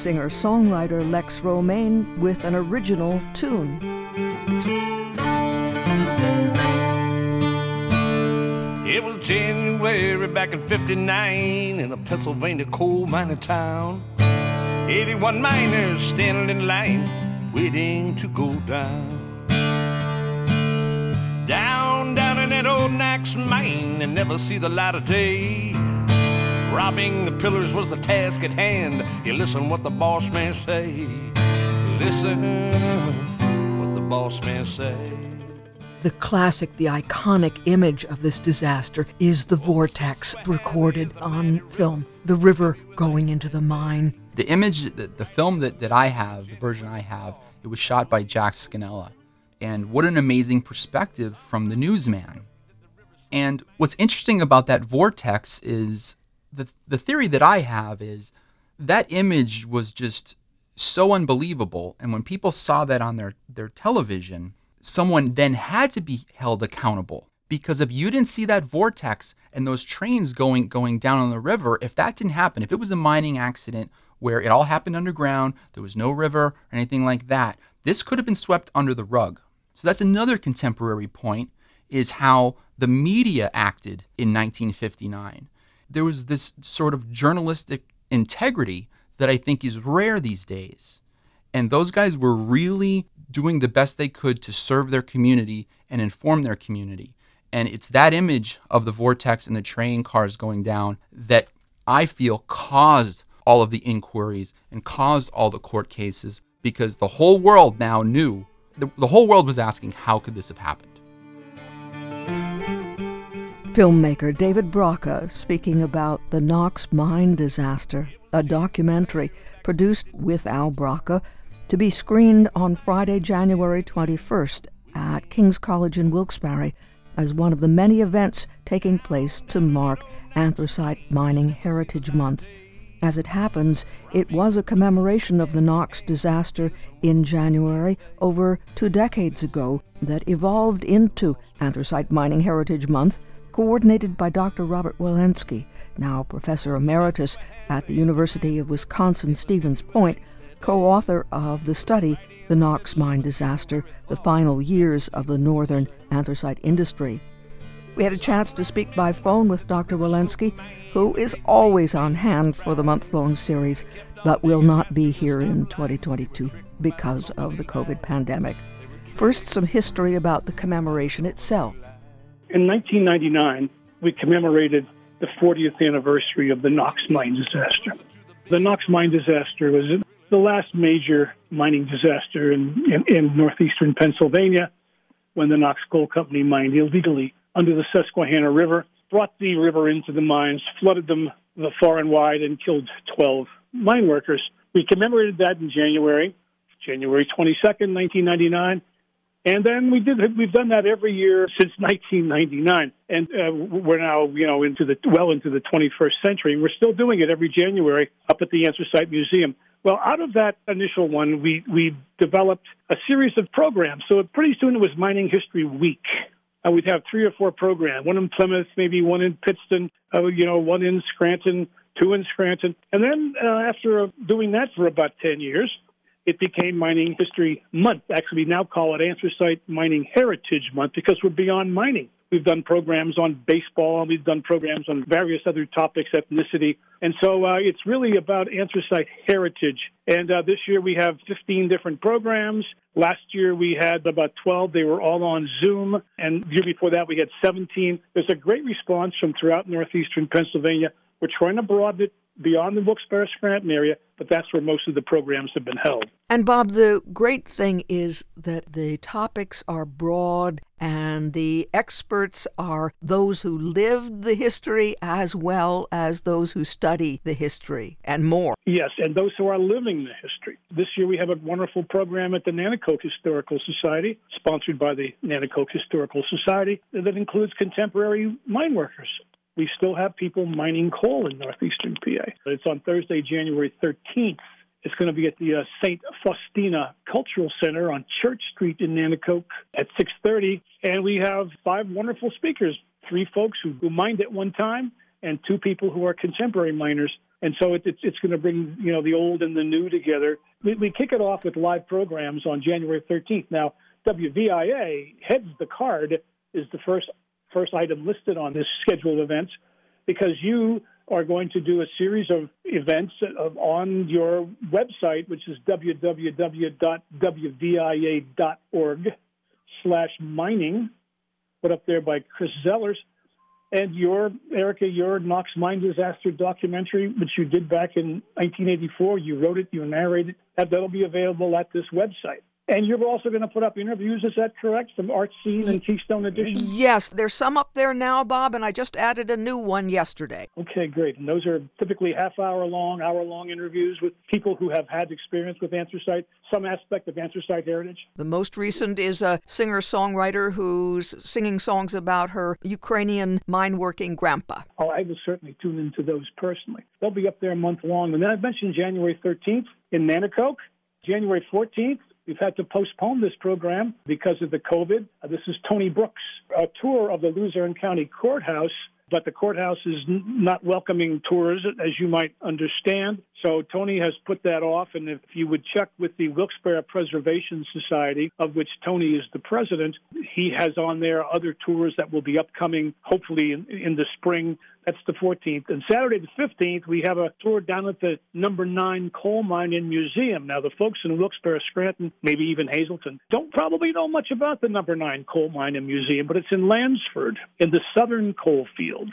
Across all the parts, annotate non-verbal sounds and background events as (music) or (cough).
singer songwriter Lex Romane with an original tune. It was January back in 59 in a Pennsylvania coal mining town. 81 miners standing in line waiting to go down. Down, down in that old Knox mine and never see the light of day. Robbing the pillars was the task at hand. You listen what the boss man say. Listen what the boss man say. The classic, the iconic image of this disaster is the vortex recorded on film, the river going into the mine. The image, the, the film that, that I have, the version I have, it was shot by Jack Scannella. And what an amazing perspective from the newsman. And what's interesting about that vortex is the, the theory that I have is that image was just so unbelievable. And when people saw that on their, their television, someone then had to be held accountable. Because if you didn't see that vortex and those trains going going down on the river, if that didn't happen, if it was a mining accident where it all happened underground, there was no river or anything like that, this could have been swept under the rug. So that's another contemporary point is how the media acted in 1959. There was this sort of journalistic integrity that I think is rare these days. And those guys were really doing the best they could to serve their community and inform their community. And it's that image of the vortex and the train cars going down that I feel caused all of the inquiries and caused all the court cases because the whole world now knew, the, the whole world was asking, how could this have happened? Filmmaker David Braca speaking about the Knox mine disaster, a documentary produced with Al Braca to be screened on Friday, January 21st at King's College in Wilkes-Barre as one of the many events taking place to mark Anthracite Mining Heritage Month. As it happens, it was a commemoration of the Knox disaster in January over two decades ago that evolved into Anthracite Mining Heritage Month, coordinated by Dr. Robert Wolensky, now Professor Emeritus at the University of Wisconsin Stevens Point, co author of the study, The Knox Mine Disaster The Final Years of the Northern Anthracite Industry. We had a chance to speak by phone with Dr. Wolensky, who is always on hand for the month long series, but will not be here in 2022 because of the COVID pandemic. First, some history about the commemoration itself. In 1999, we commemorated the 40th anniversary of the Knox mine disaster. The Knox mine disaster was the last major mining disaster in, in, in northeastern Pennsylvania when the Knox Coal Company mined illegally under the Susquehanna River, brought the river into the mines, flooded them far and wide, and killed 12 mine workers. We commemorated that in January, January 22nd, 1999. And then we did. We've done that every year since 1999, and uh, we're now, you know, into the well into the 21st century. And we're still doing it every January up at the Anthracite Museum. Well, out of that initial one, we, we developed a series of programs. So pretty soon it was Mining History Week. Uh, we'd have three or four programs, one in Plymouth, maybe one in Pittston, uh, you know, one in Scranton, two in Scranton. And then uh, after doing that for about 10 years, it became Mining History Month. Actually, we now call it Anthracite Mining Heritage Month because we're beyond mining. We've done programs on baseball, we've done programs on various other topics, ethnicity. And so uh, it's really about anthracite heritage. And uh, this year we have 15 different programs. Last year we had about 12. They were all on Zoom. And the year before that we had 17. There's a great response from throughout northeastern Pennsylvania. We're trying to broaden it beyond the Wilkes-Barre Scranton area, but that's where most of the programs have been held. And Bob, the great thing is that the topics are broad and the experts are those who lived the history as well as those who study the history and more. Yes, and those who are living the history. This year we have a wonderful program at the Nanticoke Historical Society, sponsored by the Nanticoke Historical Society, that includes contemporary mine workers we still have people mining coal in northeastern PA. It's on Thursday, January 13th. It's going to be at the uh, St. Faustina Cultural Center on Church Street in Nanticoke at 6:30, and we have five wonderful speakers. Three folks who, who mined at one time, and two people who are contemporary miners. And so it, it's, it's going to bring you know the old and the new together. We, we kick it off with live programs on January 13th. Now WVIA heads the card is the first first item listed on this scheduled events because you are going to do a series of events on your website, which is www.wvia.org slash mining, put up there by Chris Zellers. And your, Erica, your Knox mine disaster documentary, which you did back in 1984, you wrote it, you narrated, that, that'll be available at this website. And you're also going to put up interviews, is that correct, from Art Scene and Keystone Edition? Yes, there's some up there now, Bob, and I just added a new one yesterday. Okay, great. And those are typically half hour long, hour long interviews with people who have had experience with anthracite, some aspect of anthracite heritage. The most recent is a singer songwriter who's singing songs about her Ukrainian mine working grandpa. Oh, I will certainly tune into those personally. They'll be up there a month long. And then I mentioned January 13th in Nanticoke. January 14th We've had to postpone this program because of the COVID. Uh, this is Tony Brooks, a tour of the Luzerne County Courthouse but the courthouse is not welcoming tours, as you might understand. So Tony has put that off. And if you would check with the Wilkes-Barre Preservation Society, of which Tony is the president, he has on there other tours that will be upcoming, hopefully in, in the spring. That's the 14th. And Saturday the 15th, we have a tour down at the number nine coal mine and museum. Now, the folks in Wilkes-Barre, Scranton, maybe even Hazleton, don't probably know much about the number nine coal mine and museum, but it's in Lansford in the southern coal field.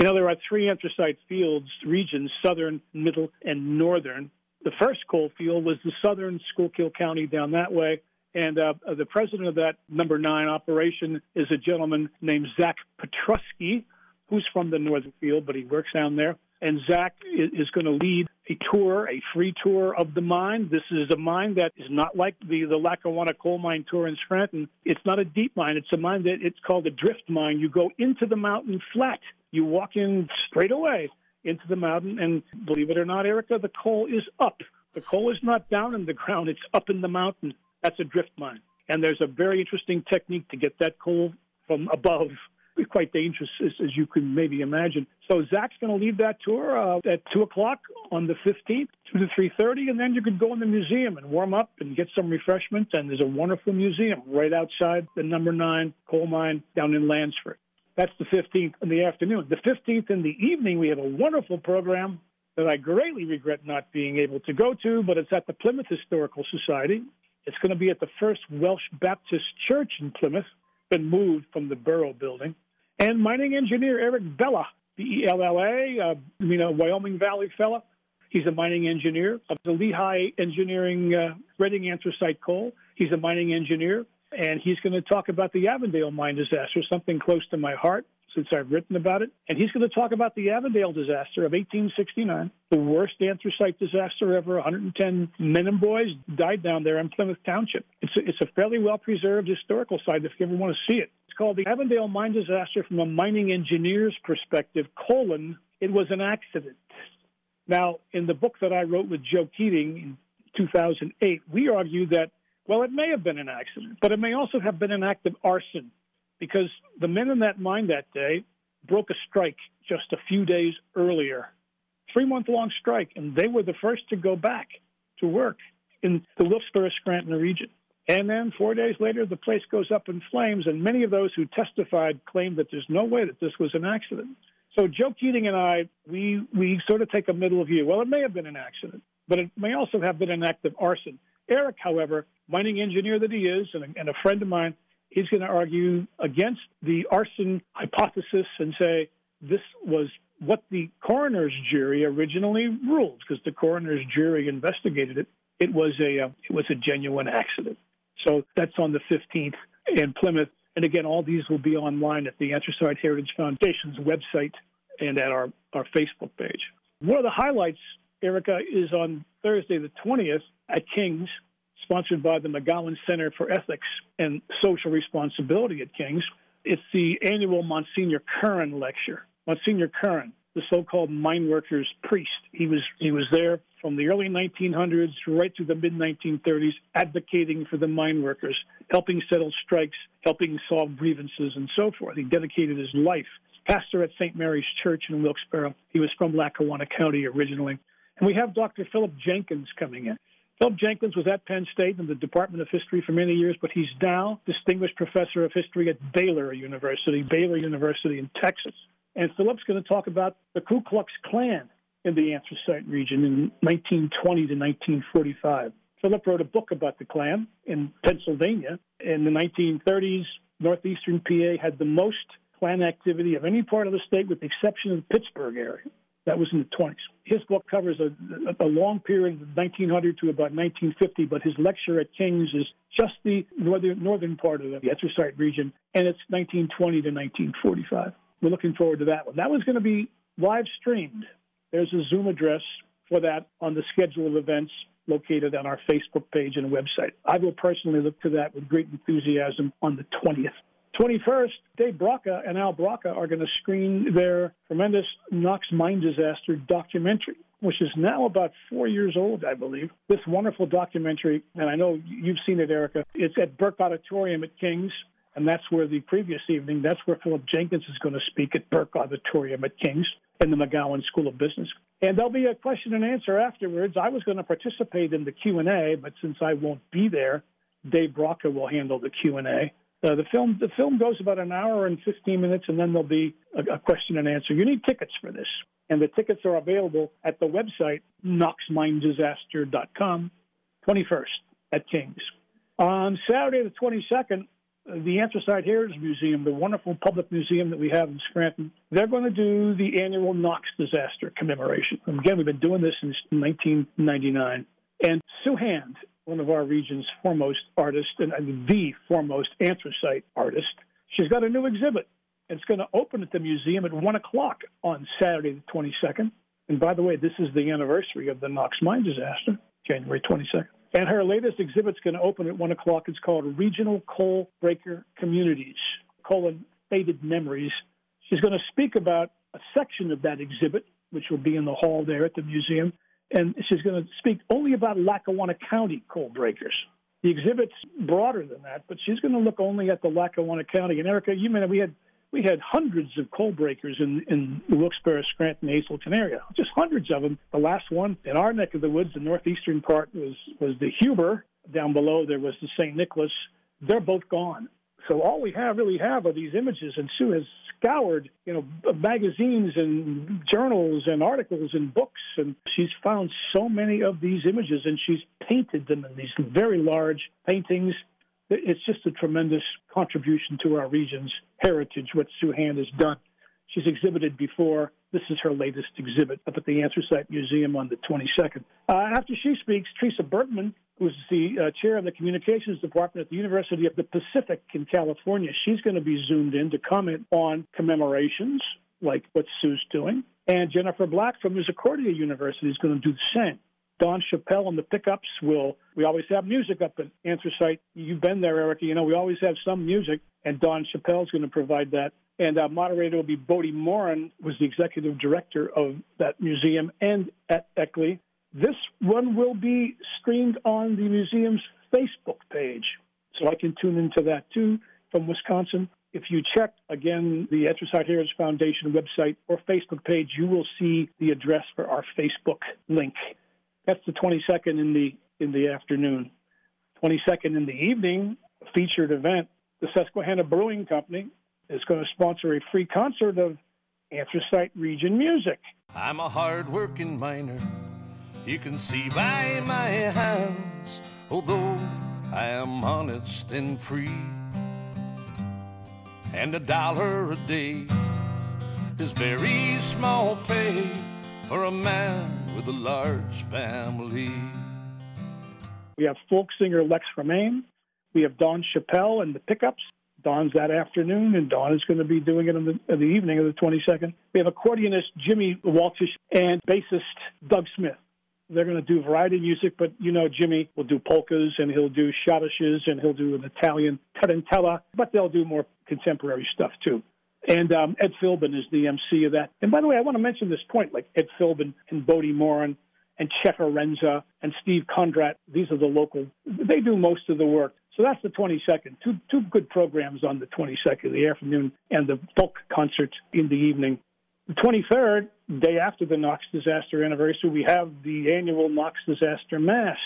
You know, there are three anthracite fields, regions, southern, middle, and northern. The first coal field was the southern Schuylkill County down that way. And uh, the president of that number nine operation is a gentleman named Zach Petrusky, who's from the northern field, but he works down there. And Zach is going to lead a tour, a free tour of the mine. This is a mine that is not like the, the Lackawanna coal mine tour in Scranton. It's not a deep mine. It's a mine that it's called a drift mine. You go into the mountain flat you walk in straight away into the mountain, and believe it or not, Erica, the coal is up. The coal is not down in the ground, it's up in the mountain. That's a drift mine. And there's a very interesting technique to get that coal from above. Quite dangerous, as, as you can maybe imagine. So Zach's going to lead that tour uh, at two o'clock on the 15th, two to three thirty, and then you could go in the museum and warm up and get some refreshment. And there's a wonderful museum right outside the number nine coal mine down in Lansford. That's the 15th in the afternoon. The 15th in the evening, we have a wonderful program that I greatly regret not being able to go to, but it's at the Plymouth Historical Society. It's going to be at the First Welsh Baptist Church in Plymouth, been moved from the Borough building. And mining engineer Eric Bella, B E L L A, uh, you know, Wyoming Valley fella. He's a mining engineer of the Lehigh Engineering uh, Reading Anthracite Coal. He's a mining engineer and he's going to talk about the Avondale mine disaster, something close to my heart since I've written about it. And he's going to talk about the Avondale disaster of 1869, the worst anthracite disaster ever. 110 men and boys died down there in Plymouth Township. It's a, it's a fairly well preserved historical site if you ever want to see it. It's called the Avondale mine disaster from a mining engineer's perspective, colon, it was an accident. Now, in the book that I wrote with Joe Keating in 2008, we argue that well, it may have been an accident, but it may also have been an act of arson because the men in that mine that day broke a strike just a few days earlier. Three month long strike, and they were the first to go back to work in the Wilkes-Barre Scranton region. And then four days later, the place goes up in flames, and many of those who testified claimed that there's no way that this was an accident. So Joe Keating and I, we, we sort of take a middle view. Well, it may have been an accident, but it may also have been an act of arson. Eric, however, mining engineer that he is and a, and a friend of mine, he's going to argue against the arson hypothesis and say this was what the coroner's jury originally ruled because the coroner's jury investigated it. It was a uh, it was a genuine accident. So that's on the 15th in Plymouth. And again, all these will be online at the Anthracite Heritage Foundation's website and at our, our Facebook page. One of the highlights, Erica, is on Thursday the 20th at King's sponsored by the McGowan Center for Ethics and Social Responsibility at King's. It's the annual Monsignor Curran lecture. Monsignor Curran, the so-called mine workers priest, he was he was there from the early 1900s right through the mid 1930s, advocating for the mine workers, helping settle strikes, helping solve grievances, and so forth. He dedicated his life pastor at St. Mary's Church in Wilkes-Barre. He was from Lackawanna County originally. And we have Dr. Philip Jenkins coming in. Philip Jenkins was at Penn State in the Department of History for many years, but he's now distinguished professor of history at Baylor University, Baylor University in Texas. And Philip's going to talk about the Ku Klux Klan in the Anthracite region in 1920 to 1945. Philip wrote a book about the Klan in Pennsylvania. In the 1930s, northeastern PA had the most Klan activity of any part of the state with the exception of the Pittsburgh area. That was in the 20s. His book covers a, a long period, 1900 to about 1950, but his lecture at King's is just the northern, northern part of the Anthracite region, and it's 1920 to 1945. We're looking forward to that one. That one's going to be live streamed. There's a Zoom address for that on the schedule of events located on our Facebook page and website. I will personally look to that with great enthusiasm on the 20th. 21st, Dave Braca and Al Braca are going to screen their tremendous Knox mine disaster documentary, which is now about four years old, I believe. This wonderful documentary, and I know you've seen it, Erica, it's at Burke Auditorium at King's. And that's where the previous evening, that's where Philip Jenkins is going to speak at Burke Auditorium at King's in the McGowan School of Business. And there'll be a question and answer afterwards. I was going to participate in the Q&A, but since I won't be there, Dave Braca will handle the Q&A. Uh, the film the film goes about an hour and 15 minutes, and then there'll be a, a, question and answer. You need tickets for this, and the tickets are available at the website knoxminedisaster.com, 21st at King's. On Saturday the 22nd, the Anthracite Heritage Museum, the wonderful public museum that we have in Scranton, they're going to do the annual Knox disaster commemoration. And again, we've been doing this since 1999. And Sue Hand one of our region's foremost artists and, the foremost anthracite artist. She's got a new exhibit. It's going to open at the museum at 1 o'clock on Saturday, the 22nd. And by the way, this is the anniversary of the Knox mine disaster, January 22nd. And her latest exhibit's going to open at 1 o'clock. It's called Regional Coal Breaker Communities, colon, Faded Memories. She's going to speak about a section of that exhibit, which will be in the hall there at the museum, and she's going to speak only about Lackawanna County coal breakers. The exhibit's broader than that, but she's going to look only at the Lackawanna County. And Erica, you mean we had we had hundreds of coal breakers in in the Wilkes-Barre, Scranton, Hazleton area, just hundreds of them. The last one in our neck of the woods, the northeastern part was was the Huber. Down below there was the St. Nicholas. They're both gone. So all we have really have are these images, and Sue has scoured, you know, magazines and journals and articles and books, and she's found so many of these images, and she's painted them in these very large paintings. It's just a tremendous contribution to our region's heritage what Sue Hand has done. She's exhibited before. This is her latest exhibit up at the Anthracite Museum on the 22nd. Uh, after she speaks, Teresa Bergman who's the uh, chair of the communications department at the University of the Pacific in California. She's going to be zoomed in to comment on commemorations, like what Sue's doing. And Jennifer Black from Misericordia University is going to do the same. Don Chappelle and the pickups will. We always have music up at Anthracite. You've been there, Erica. You know we always have some music, and Don Chappelle's going to provide that. And our moderator will be Bodie Morin, was the executive director of that museum and at Eckley. This one will be streamed on the museum's Facebook page, so I can tune into that too from Wisconsin. If you check again the Anthracite Heritage Foundation website or Facebook page, you will see the address for our Facebook link. That's the 22nd in the in the afternoon. 22nd in the evening, a featured event. The Susquehanna Brewing Company is going to sponsor a free concert of Anthracite region music. I'm a hard-working miner you can see by my hands, although I am honest and free. And a dollar a day is very small pay for a man with a large family. We have folk singer Lex Romane. We have Don Chappelle and the Pickups. Don's that afternoon, and Don is going to be doing it in the, in the evening of the 22nd. We have accordionist Jimmy Waltish and bassist Doug Smith. They're going to do variety music, but you know Jimmy will do polkas and he'll do schottisches and he'll do an Italian tarantella, but they'll do more contemporary stuff too. And um, Ed Philbin is the MC of that. And by the way, I want to mention this point, like Ed Philbin and Bodie Morin and Chet Arenza and Steve Kondrat. These are the local. They do most of the work. So that's the 22nd. Two, two good programs on the 22nd, the afternoon and the folk concert in the evening. The 23rd, day after the Knox disaster anniversary, we have the annual Knox disaster mass,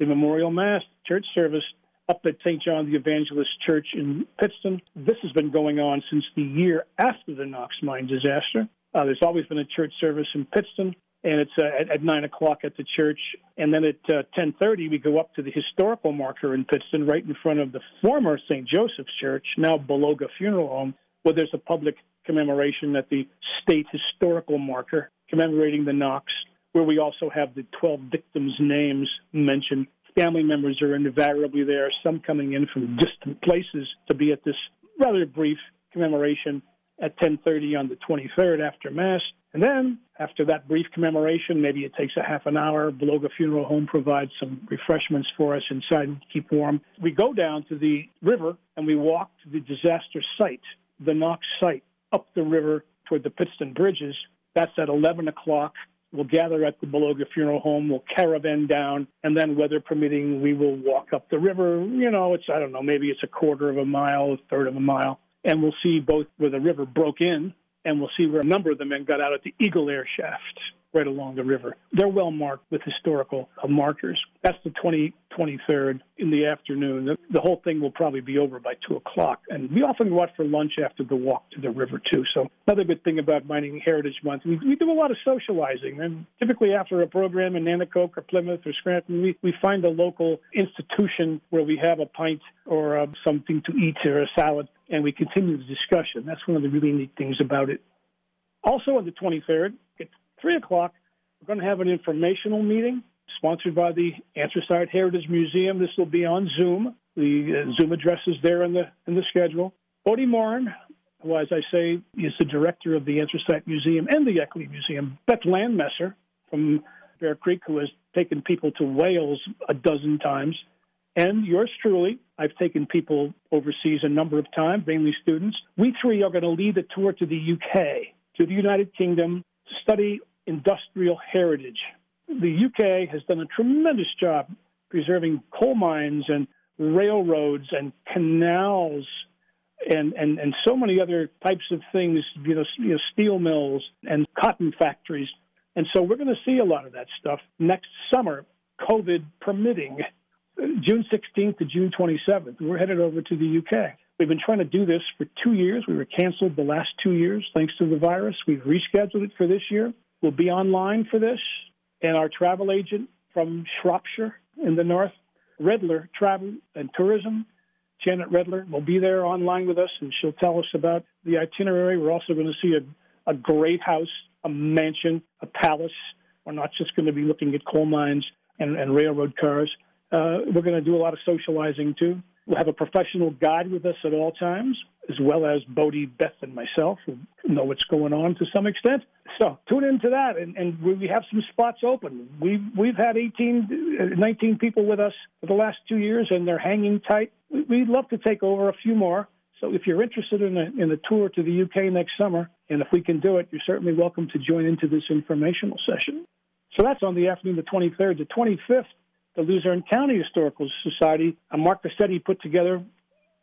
the memorial mass church service up at St. John the Evangelist Church in Pittston. This has been going on since the year after the Knox mine disaster. Uh, there's always been a church service in Pittston, and it's uh, at, at, 9 o'clock at the church. And then at uh, 10.30, we go up to the historical marker in Pittston, right in front of the former St. Joseph's Church, now Baloga Funeral Home, where there's a public commemoration at the state historical marker commemorating the Knox, where we also have the 12 victims' names mentioned family members are invariably there, some coming in from distant places to be at this rather brief commemoration at 10:30 on the 23rd after mass. And then after that brief commemoration, maybe it takes a half an hour. Baloga Funeral Home provides some refreshments for us inside to keep warm. We go down to the river and we walk to the disaster site, the Knox site, up the river toward the Pittston Bridges. That's at 11 o'clock We'll gather at the Baloga Funeral Home. We'll caravan down, and then, weather permitting, we will walk up the river. You know, it's I don't know, maybe it's a quarter of a mile, a third of a mile, and we'll see both where the river broke in, and we'll see where a number of the men got out at the Eagle Air Shaft right along the river. They're well marked with historical uh, markers. That's the 20, 23rd in the afternoon. The, the, whole thing will probably be over by 2 o'clock. And we often go out for lunch after the walk to the river, too. So another good thing about Mining Heritage Month, we, we do a lot of socializing. And typically after a program in Nanticoke or Plymouth or Scranton, we, we find a local institution where we have a pint or uh, something to eat or a salad, and we continue the discussion. That's one of the really neat things about it. Also on the 23rd, 3 o'clock, we're going to have an informational meeting sponsored by the Anthracite Heritage Museum. This will be on Zoom. The uh, Zoom address is there in the, in the schedule. Bodie Morin, who, as I say, is the director of the Anthracite Museum and the Eckley Museum. Beth Landmesser from Bear Creek, who has taken people to Wales a dozen times. And yours truly, I've taken people overseas a number of times, mainly students. We three are going to lead a tour to the UK, to the United Kingdom, to study industrial heritage. The UK has done a tremendous job preserving coal mines and railroads and canals and, and, and so many other types of things, you know, you know, steel mills and cotton factories. And so we're going to see a lot of that stuff next summer, COVID permitting, June 16th to June 27th. We're headed over to the UK. We've been trying to do this for two years. We were canceled the last two years thanks to the virus. We've rescheduled it for this year will be online for this. And our travel agent from Shropshire in the north, Redler Travel and Tourism, Janet Redler, will be there online with us, and she'll tell us about the itinerary. We're also going to see a, a great house, a mansion, a palace. We're not just going to be looking at coal mines and, and railroad cars. Uh, we're going to do a lot of socializing too. We'll have a professional guide with us at all times, as well as Bodie, Beth, and myself, who know what's going on to some extent. So tune into that, and, and we have some spots open. We've we've had 18, uh, 19 people with us for the last two years, and they're hanging tight. We'd love to take over a few more. So if you're interested in a, in a tour to the UK next summer, and if we can do it, you're certainly welcome to join into this informational session. So that's on the afternoon, the 23rd. The 25th, the Luzerne County Historical Society. Mark Cassetti put together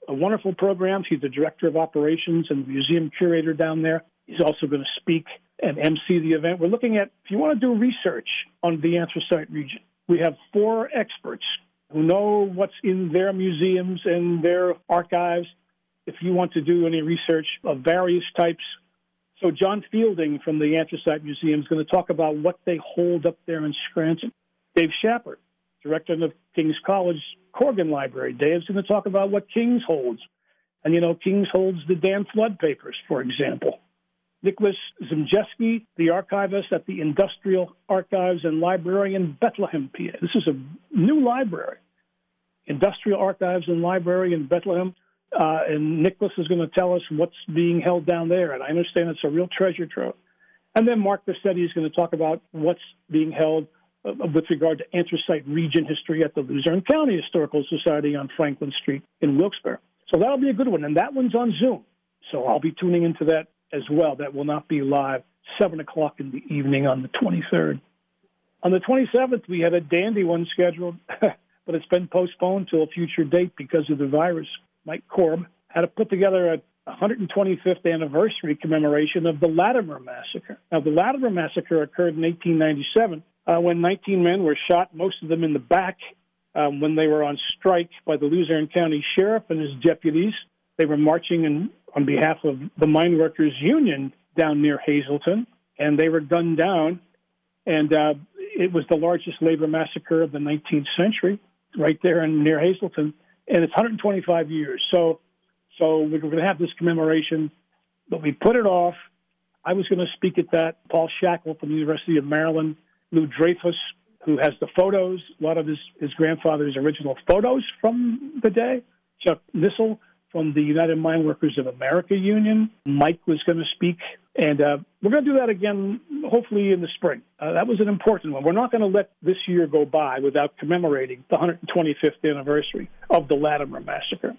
a wonderful program. He's the director of operations and museum curator down there. He's also going to speak and MC the event. We're looking at if you want to do research on the anthracite region, we have four experts who know what's in their museums and their archives. If you want to do any research of various types, so John Fielding from the Anthracite Museum is going to talk about what they hold up there in Scranton. Dave Shapert director of the King's College Corgan Library. Dave's going to talk about what King's holds. And, you know, King's holds the Dan Flood papers, for example. Nicholas Zimjeski, the archivist at the Industrial Archives and Library in Bethlehem, PA. This is a new library, Industrial Archives and Library in Bethlehem. Uh, and Nicholas is going to tell us what's being held down there. And I understand it's a real treasure trove. And then Mark Bassetti is going to talk about what's being held Uh, with regard to anthracite region history at the Luzerne County Historical Society on Franklin Street in Wilkes-Barre. So that'll be a good one. And that one's on Zoom. So I'll be tuning into that as well. That will not be live, 7 o'clock in the evening on the 23rd. On the 27th, we had a dandy one scheduled. (laughs) but it's been postponed to a future date because of the virus. Mike Korb had to put together a 125th anniversary commemoration of the Latimer Massacre. Now, the Latimer Massacre occurred in 1897 uh, when 19 men were shot, most of them in the back, um, when they were on strike by the Luzerne County Sheriff and his deputies. They were marching in, on behalf of the Mine Workers Union down near Hazleton, and they were gunned down. And uh, it was the largest labor massacre of the 19th century, right there in near Hazleton, and it's 125 years. So, so we're going to have this commemoration, but we put it off. I was going to speak at that. Paul Shackel from the University of Maryland, Lou Dreyfus, who has the photos, a lot of his, his grandfather's original photos from the day. Chuck Nissel from the United Mine Workers of America Union. Mike was going to speak, and uh, we're going to do that again, hopefully in the spring. Uh, that was an important one. We're not going to let this year go by without commemorating the 125th anniversary of the Latimer Massacre.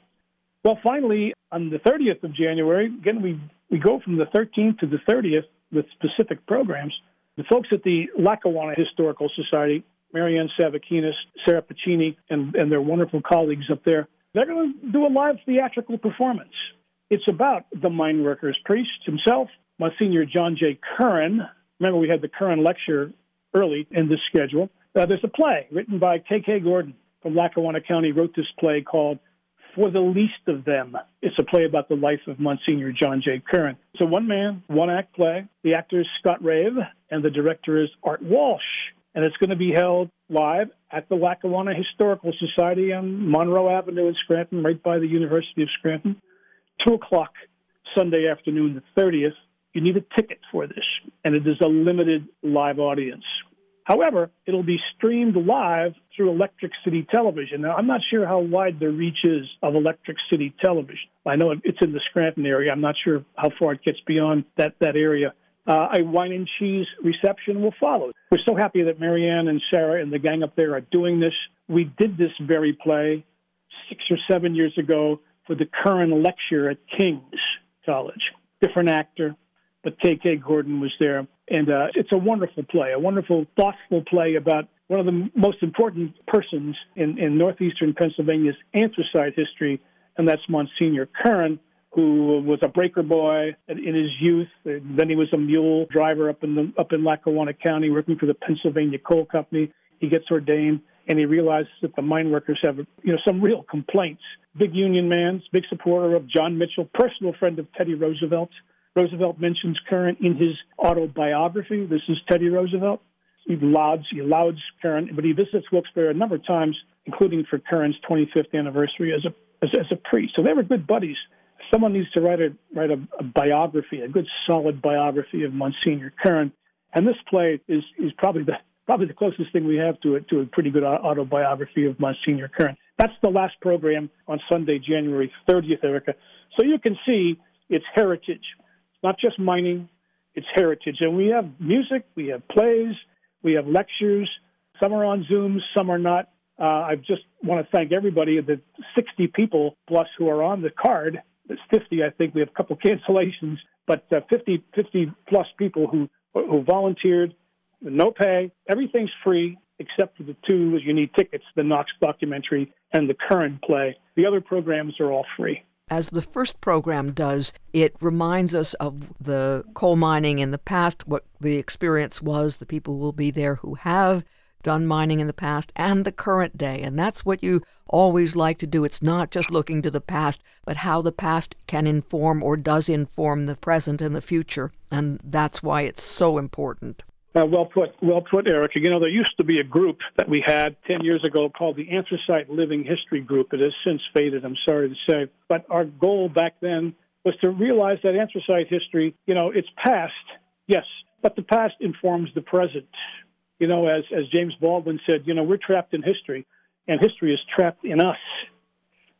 Well, finally, on the 30th of January, again, we, we go from the 13th to the 30th with specific programs. The folks at the Lackawanna Historical Society, Marianne Savakinas, Sarah Pacini, and, and their wonderful colleagues up there, they're going to do a live theatrical performance. It's about the mine workers priest himself, Monsignor John J. Curran. Remember, we had the Curran lecture early in this schedule. Uh, there's a play written by K.K. Gordon from Lackawanna County, wrote this play called For the Least of Them. It's a play about the life of Monsignor John J. Curran. It's a one man, one act play. The actor is Scott Rave, and the director is Art Walsh. And it's going to be held live at the Lackawanna Historical Society on Monroe Avenue in Scranton, right by the University of Scranton. 2 o'clock Sunday afternoon, the 30th. You need a ticket for this, and it is a limited live audience. However, it'll be streamed live through Electric City Television. Now, I'm not sure how wide the reach is of Electric City Television. I know it's in the Scranton area. I'm not sure how far it gets beyond that, that area. Uh, a wine and cheese reception will follow. We're so happy that Marianne and Sarah and the gang up there are doing this. We did this very play six or seven years ago for the Curran lecture at King's College. Different actor, but KK Gordon was there. And uh, it's a wonderful play, a wonderful, thoughtful play about one of the most important persons in, in northeastern Pennsylvania's anthracite history, and that's Monsignor Curran, who was a breaker boy in his youth. Then he was a mule driver up in the, up in Lackawanna County, working for the Pennsylvania Coal Company. He gets ordained, and he realizes that the mine workers have, you know, some real complaints. Big union man, big supporter of John Mitchell, personal friend of Teddy Roosevelt. Roosevelt mentions Curran in his autobiography. This is Teddy Roosevelt. He lauds, he lauds Curran, but he visits Wilkes-Barre a number of times, including for Curran's 25th anniversary as a as, as a priest. So they were good buddies. Someone needs to write a write a, a biography, a good solid biography of Monsignor Curran. And this play is is probably the probably the closest thing we have to it to a pretty good autobiography of Monsignor Curran. That's the last program on Sunday, January 30th, Erica. So you can see its heritage not just mining, it's heritage. And we have music, we have plays, we have lectures. Some are on Zoom, some are not. Uh, I just want to thank everybody, the 60 people plus who are on the card. It's 50, I think. We have a couple (laughs) cancellations, but uh, 50, 50 plus people who who volunteered, no pay. Everything's free except for the two you need tickets: the Knox documentary and the Curran play. The other programs are all free. As the first program does, it reminds us of the coal mining in the past, what the experience was, the people will be there who have done mining in the past, and the current day. And that's what you always like to do. It's not just looking to the past, but how the past can inform or does inform the present and the future. And that's why it's so important. Uh, well put, well put, Eric. You know, there used to be a group that we had 10 years ago called the Anthracite Living History Group. It has since faded, I'm sorry to say. But our goal back then was to realize that anthracite history, you know, it's past, yes, but the past informs the present. You know, as, as James Baldwin said, you know, we're trapped in history, and history is trapped in us.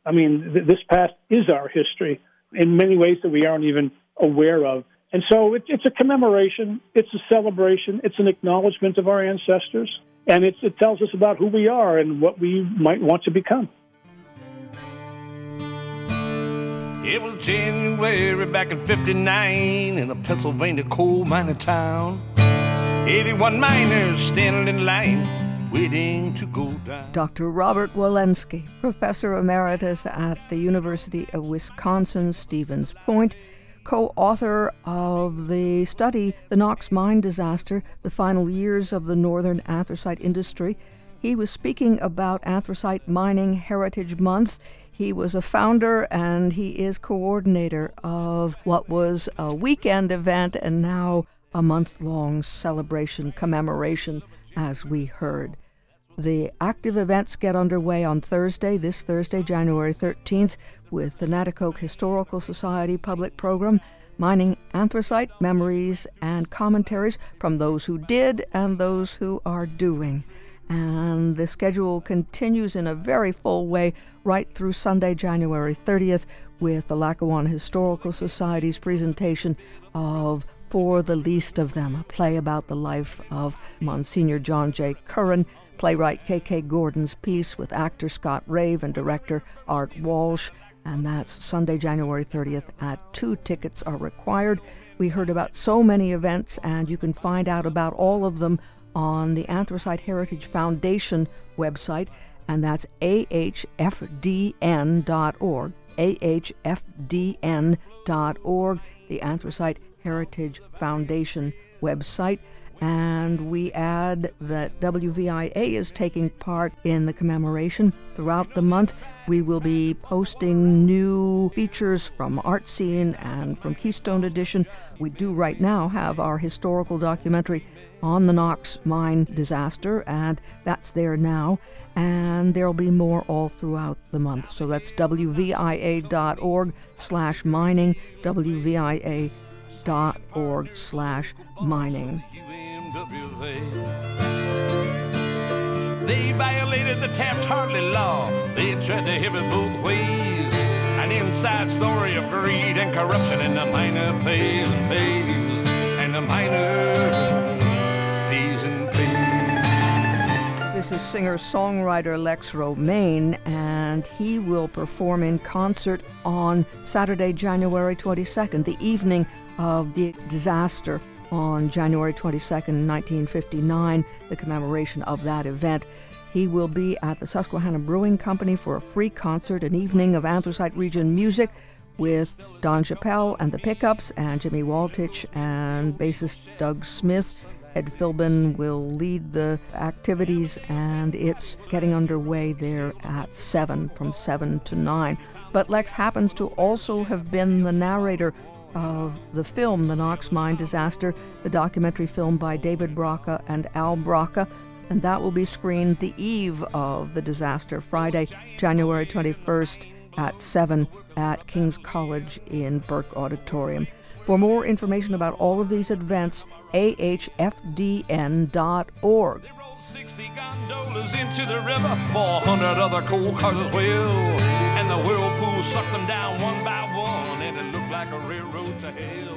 I mean, th- this past is our history in many ways that we aren't even aware of. And so it, it's a commemoration, it's a celebration, it's an acknowledgement of our ancestors, and it, it tells us about who we are and what we might want to become. It was January back in 59 in a Pennsylvania coal mining town. 81 miners standing in line waiting to go down. Dr. Robert Wolensky, Professor Emeritus at the University of Wisconsin Stevens Point, co author of the study, The Knox Mine Disaster The Final Years of the Northern Anthracite Industry. He was speaking about Anthracite Mining Heritage Month. He was a founder and he is coordinator of what was a weekend event and now a month long celebration commemoration, as we heard. The active events get underway on Thursday, this Thursday, January 13th, with the Nanticoke Historical Society public program, mining anthracite memories and commentaries from those who did and those who are doing. And the schedule continues in a very full way right through Sunday, January 30th, with the Lackawanna Historical Society's presentation of For the Least of Them, a play about the life of Monsignor John J. Curran, playwright K.K. Gordon's piece with actor Scott Rave and director Art Walsh. And that's Sunday, January 30th at 2. Tickets are required. We heard about so many events, and you can find out about all of them on the Anthracite Heritage Foundation website, and that's ahfdn.org. ahfdn.org, the Anthracite Heritage Foundation website. And we add that WVIA is taking part in the commemoration. Throughout the month, we will be posting new features from Art Scene and from Keystone Edition. We do right now have our historical documentary on the Knox mine disaster, and that's there now. And there'll be more all throughout the month. So that's wvia.org slash mining, wvia.org slash mining. They violated the Taft-Hartley law. They tried to have it both ways. An inside story of greed and corruption, and the miner pays and pays, and the miner pays and pays. This is singer songwriter Lex Romane, and he will perform in concert on Saturday, January 22nd, the evening of the disaster on January 22nd, 1959, the commemoration of that event. He will be at the Susquehanna Brewing Company for a free concert, an evening of Anthracite region music with Don Chappelle and the Pickups and Jimmy Waltich and bassist Doug Smith. Ed Philbin will lead the activities, and it's getting underway there at 7, from 7 to 9. But Lex happens to also have been the narrator of the film, The Knox Mine Disaster, the documentary film by David Braca and Al Braca, and that will be screened the eve of the disaster, Friday, January 21st at 7 at King's College in Burke Auditorium. For more information about all of these events, ahfdn.org. 60 gondolas into the river, 400 other coal cars the whirlpool sucked them down one by one, and it looked like a railroad to hell.